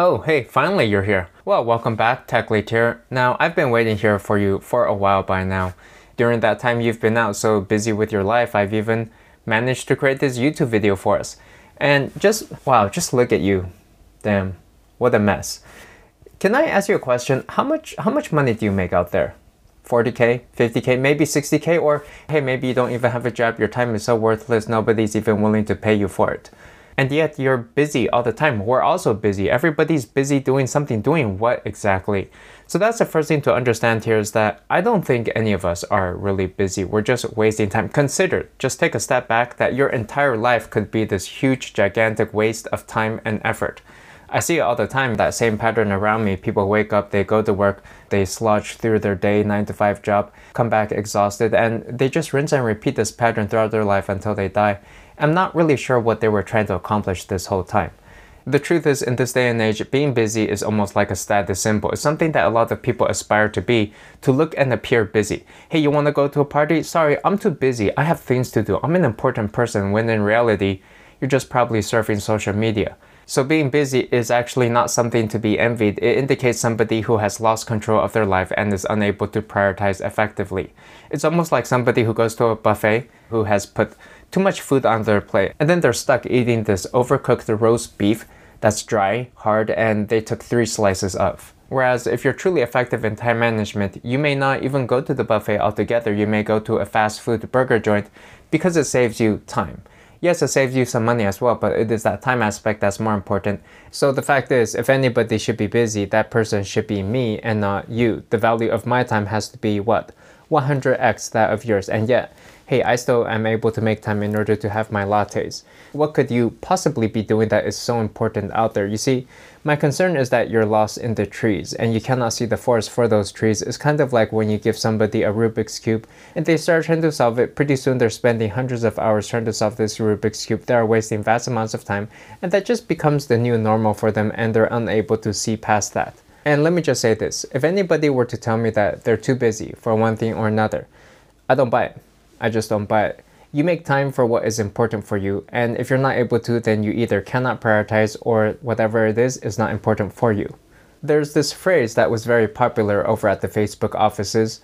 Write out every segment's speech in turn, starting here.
Oh, hey, finally you're here. Well, welcome back, TechLead here. Now, I've been waiting here for you for a while by now. During that time you've been out so busy with your life, I've even managed to create this YouTube video for us. And just, wow, just look at you. Damn, what a mess. Can I ask you a question? How much how much money do you make out there? 40k, 50k, maybe 60k, or hey, maybe you don't even have a job, your time is so worthless, nobody's even willing to pay you for it and yet you're busy all the time. We're also busy. Everybody's busy doing something. Doing what exactly? So that's the first thing to understand here is that I don't think any of us are really busy. We're just wasting time. Consider, just take a step back that your entire life could be this huge, gigantic waste of time and effort. I see all the time, that same pattern around me. People wake up, they go to work, they sludge through their day, 9 to 5 job, come back exhausted, and they just rinse and repeat this pattern throughout their life until they die. I'm not really sure what they were trying to accomplish this whole time. The truth is, in this day and age, being busy is almost like a status symbol. It's something that a lot of people aspire to be, to look and appear busy. Hey, you want to go to a party? Sorry, I'm too busy. I have things to do. I'm an important person, when in reality, you're just probably surfing social media. So being busy is actually not something to be envied. It indicates somebody who has lost control of their life and is unable to prioritize effectively. It's almost like somebody who goes to a buffet who has put too much food on their plate and then they're stuck eating this overcooked roast beef that's dry, hard, and they took three slices of. Whereas if you're truly effective in time management, you may not even go to the buffet altogether. You may go to a fast food burger joint because it saves you time. Yes, it saves you some money as well, but it is that time aspect that's more important. So the fact is, if anybody should be busy, that person should be me and not you. The value of my time has to be what? 100x that of yours. And yet, hey, I still am able to make time in order to have my lattes. What could you possibly be doing that is so important out there? You see, my concern is that you're lost in the trees and you cannot see the forest for those trees. It's kind of like when you give somebody a Rubik's Cube and they start trying to solve it. Pretty soon they're spending hundreds of hours trying to solve this Rubik's Cube. They are wasting vast amounts of time and that just becomes the new normal for them and they're unable to see past that. And let me just say this if anybody were to tell me that they're too busy for one thing or another, I don't buy it. I just don't buy it. You make time for what is important for you, and if you're not able to, then you either cannot prioritize or whatever it is is not important for you. There's this phrase that was very popular over at the Facebook offices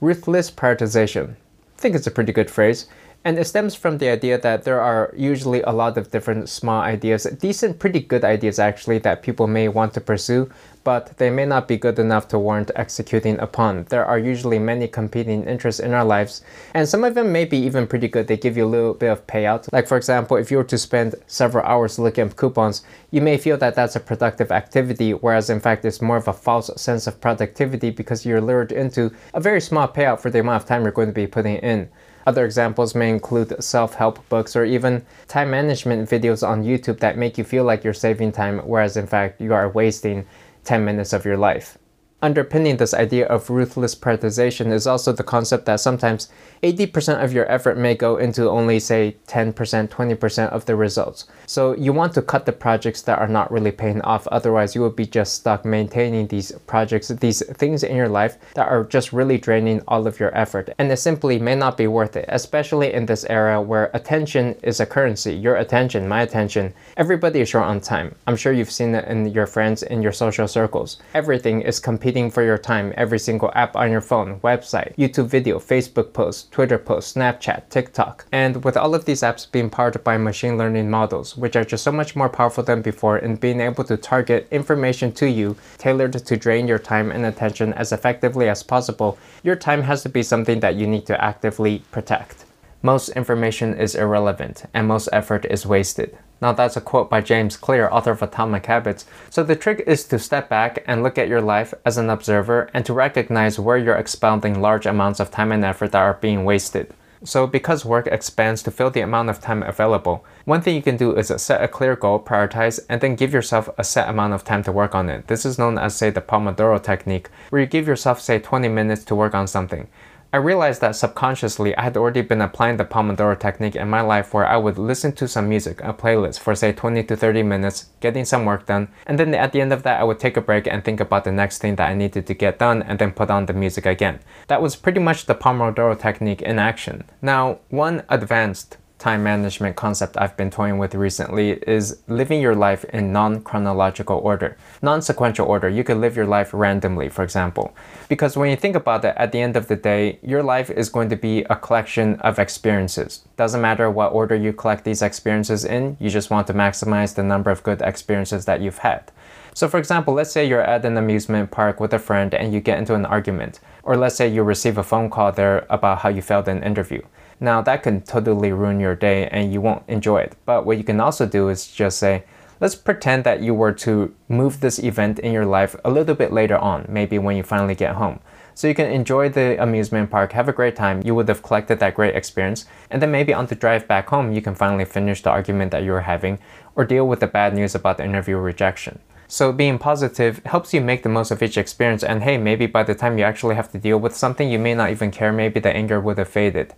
ruthless prioritization. I think it's a pretty good phrase. And it stems from the idea that there are usually a lot of different small ideas, decent, pretty good ideas actually, that people may want to pursue, but they may not be good enough to warrant executing upon. There are usually many competing interests in our lives, and some of them may be even pretty good. They give you a little bit of payout. Like, for example, if you were to spend several hours looking at coupons, you may feel that that's a productive activity, whereas in fact it's more of a false sense of productivity because you're lured into a very small payout for the amount of time you're going to be putting in. Other examples may include self-help books or even time management videos on YouTube that make you feel like you're saving time, whereas in fact you are wasting 10 minutes of your life. Underpinning this idea of ruthless prioritization is also the concept that sometimes 80% of your effort may go into only, say, 10%, 20% of the results. So you want to cut the projects that are not really paying off, otherwise, you will be just stuck maintaining these projects, these things in your life that are just really draining all of your effort. And it simply may not be worth it, especially in this era where attention is a currency. Your attention, my attention, everybody is short on time. I'm sure you've seen it in your friends, in your social circles. Everything is competing for your time every single app on your phone, website, YouTube video, Facebook post, Twitter post, Snapchat, TikTok. And with all of these apps being powered by machine learning models, which are just so much more powerful than before in being able to target information to you tailored to drain your time and attention as effectively as possible, your time has to be something that you need to actively protect. Most information is irrelevant and most effort is wasted. Now that's a quote by James Clear, author of Atomic Habits. So the trick is to step back and look at your life as an observer and to recognize where you're expounding large amounts of time and effort that are being wasted. So because work expands to fill the amount of time available, one thing you can do is set a clear goal, prioritize, and then give yourself a set amount of time to work on it. This is known as say the Pomodoro technique, where you give yourself say 20 minutes to work on something. I realized that subconsciously I had already been applying the Pomodoro technique in my life where I would listen to some music, a playlist for say 20 to 30 minutes, getting some work done, and then at the end of that I would take a break and think about the next thing that I needed to get done and then put on the music again. That was pretty much the Pomodoro technique in action. Now, one advanced time management concept I've been toying with recently is living your life in non chronological order, non sequential order. You could live your life randomly, for example. Because when you think about it, at the end of the day, your life is going to be a collection of experiences. Doesn't matter what order you collect these experiences in, you just want to maximize the number of good experiences that you've had. So, for example, let's say you're at an amusement park with a friend and you get into an argument. Or let's say you receive a phone call there about how you failed an interview. Now, that can totally ruin your day and you won't enjoy it. But what you can also do is just say, let's pretend that you were to move this event in your life a little bit later on, maybe when you finally get home. So you can enjoy the amusement park, have a great time, you would have collected that great experience, and then maybe on the drive back home, you can finally finish the argument that you were having or deal with the bad news about the interview rejection. So being positive helps you make the most of each experience and hey, maybe by the time you actually have to deal with something, you may not even care, maybe the anger would have faded.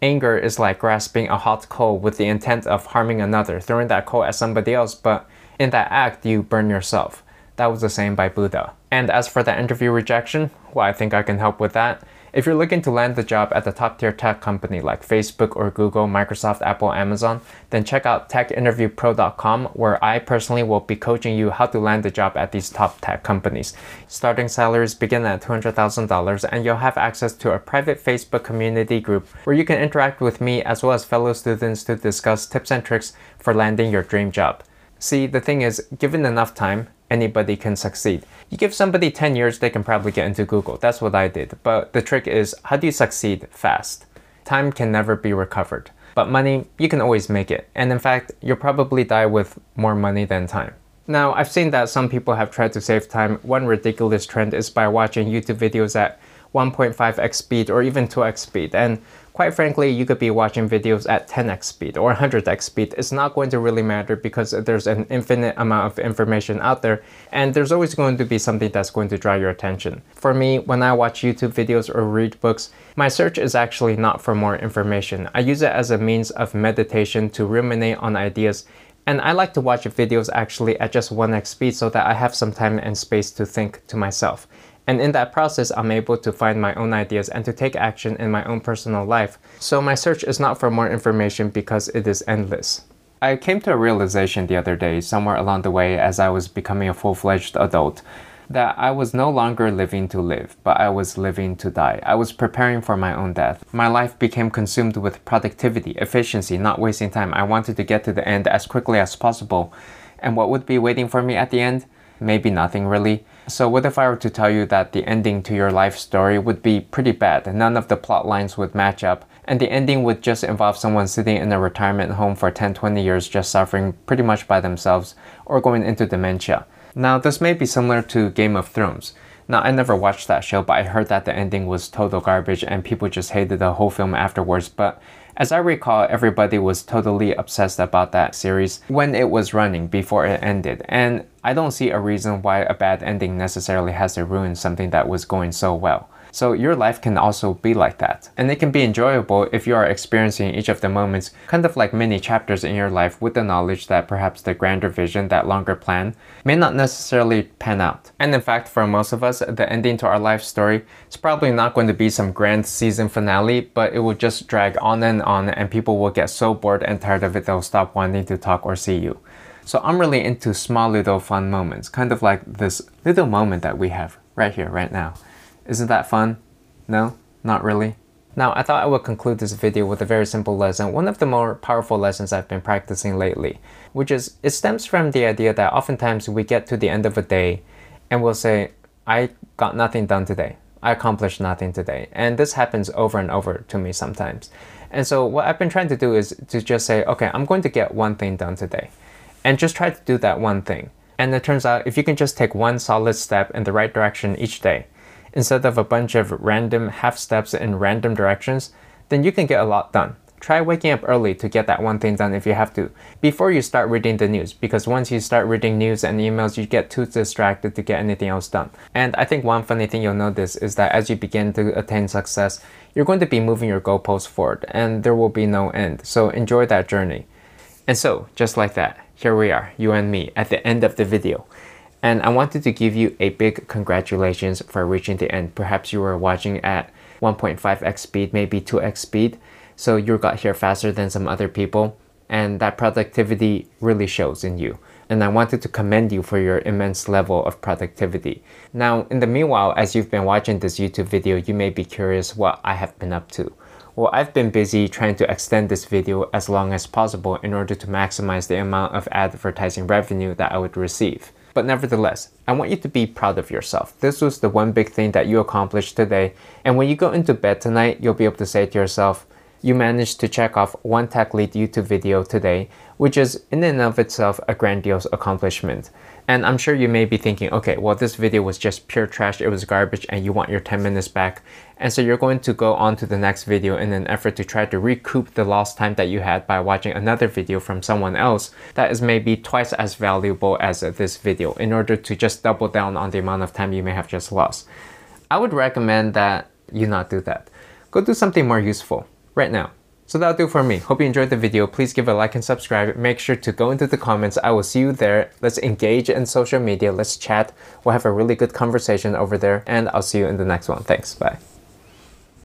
Anger is like grasping a hot coal with the intent of harming another, throwing that coal at somebody else, but in that act, you burn yourself. That was the same by Buddha. And as for the interview rejection, well, I think I can help with that. If you're looking to land the job at a top tier tech company like Facebook or Google, Microsoft, Apple, Amazon, then check out techinterviewpro.com where I personally will be coaching you how to land the job at these top tech companies. Starting salaries begin at $200,000 and you'll have access to a private Facebook community group where you can interact with me as well as fellow students to discuss tips and tricks for landing your dream job. See, the thing is, given enough time, anybody can succeed. You give somebody 10 years, they can probably get into Google. That's what I did. But the trick is, how do you succeed fast? Time can never be recovered. But money, you can always make it. And in fact, you'll probably die with more money than time. Now, I've seen that some people have tried to save time. One ridiculous trend is by watching YouTube videos at 1.5x speed or even 2x speed. And quite frankly, you could be watching videos at 10x speed or 100x speed. It's not going to really matter because there's an infinite amount of information out there and there's always going to be something that's going to draw your attention. For me, when I watch YouTube videos or read books, my search is actually not for more information. I use it as a means of meditation to ruminate on ideas and I like to watch videos actually at just 1x speed so that I have some time and space to think to myself. And in that process, I'm able to find my own ideas and to take action in my own personal life. So my search is not for more information because it is endless. I came to a realization the other day, somewhere along the way as I was becoming a full fledged adult, that I was no longer living to live, but I was living to die. I was preparing for my own death. My life became consumed with productivity, efficiency, not wasting time. I wanted to get to the end as quickly as possible. And what would be waiting for me at the end? Maybe nothing really. So what if I were to tell you that the ending to your life story would be pretty bad, none of the plot lines would match up, and the ending would just involve someone sitting in a retirement home for 10-20 years just suffering pretty much by themselves or going into dementia. Now this may be similar to Game of Thrones. Now, I never watched that show, but I heard that the ending was total garbage and people just hated the whole film afterwards. But as I recall, everybody was totally obsessed about that series when it was running before it ended. And I don't see a reason why a bad ending necessarily has to ruin something that was going so well. So your life can also be like that. And it can be enjoyable if you are experiencing each of the moments kind of like mini chapters in your life with the knowledge that perhaps the grander vision, that longer plan, may not necessarily pan out. And in fact, for most of us, the ending to our life story is probably not going to be some grand season finale, but it will just drag on and on and people will get so bored and tired of it they'll stop wanting to talk or see you. So I'm really into small little fun moments, kind of like this little moment that we have right here, right now. Isn't that fun? No? Not really? Now, I thought I would conclude this video with a very simple lesson, one of the more powerful lessons I've been practicing lately, which is it stems from the idea that oftentimes we get to the end of a day and we'll say, I got nothing done today. I accomplished nothing today. And this happens over and over to me sometimes. And so what I've been trying to do is to just say, okay, I'm going to get one thing done today. And just try to do that one thing. And it turns out if you can just take one solid step in the right direction each day, instead of a bunch of random half steps in random directions, then you can get a lot done. Try waking up early to get that one thing done if you have to, before you start reading the news, because once you start reading news and emails, you get too distracted to get anything else done. And I think one funny thing you'll notice is that as you begin to attain success, you're going to be moving your goalposts forward, and there will be no end. So enjoy that journey. And so, just like that, here we are, you and me, at the end of the video. And I wanted to give you a big congratulations for reaching the end. Perhaps you were watching at 1.5x speed, maybe 2x speed. So you got here faster than some other people, and that productivity really shows in you. And I wanted to commend you for your immense level of productivity. Now, in the meanwhile, as you've been watching this YouTube video, you may be curious what I have been up to. Well, I've been busy trying to extend this video as long as possible in order to maximize the amount of advertising revenue that I would receive. But nevertheless, I want you to be proud of yourself. This was the one big thing that you accomplished today. And when you go into bed tonight, you'll be able to say to yourself, you managed to check off one tech lead YouTube video today, which is in and of itself a grandiose accomplishment. And I'm sure you may be thinking, okay, well, this video was just pure trash, it was garbage, and you want your 10 minutes back. And so you're going to go on to the next video in an effort to try to recoup the lost time that you had by watching another video from someone else that is maybe twice as valuable as uh, this video in order to just double down on the amount of time you may have just lost. I would recommend that you not do that. Go do something more useful right now. So that'll do for me. Hope you enjoyed the video. Please give a like and subscribe. Make sure to go into the comments. I will see you there. Let's engage in social media. Let's chat. We'll have a really good conversation over there. And I'll see you in the next one. Thanks. Bye.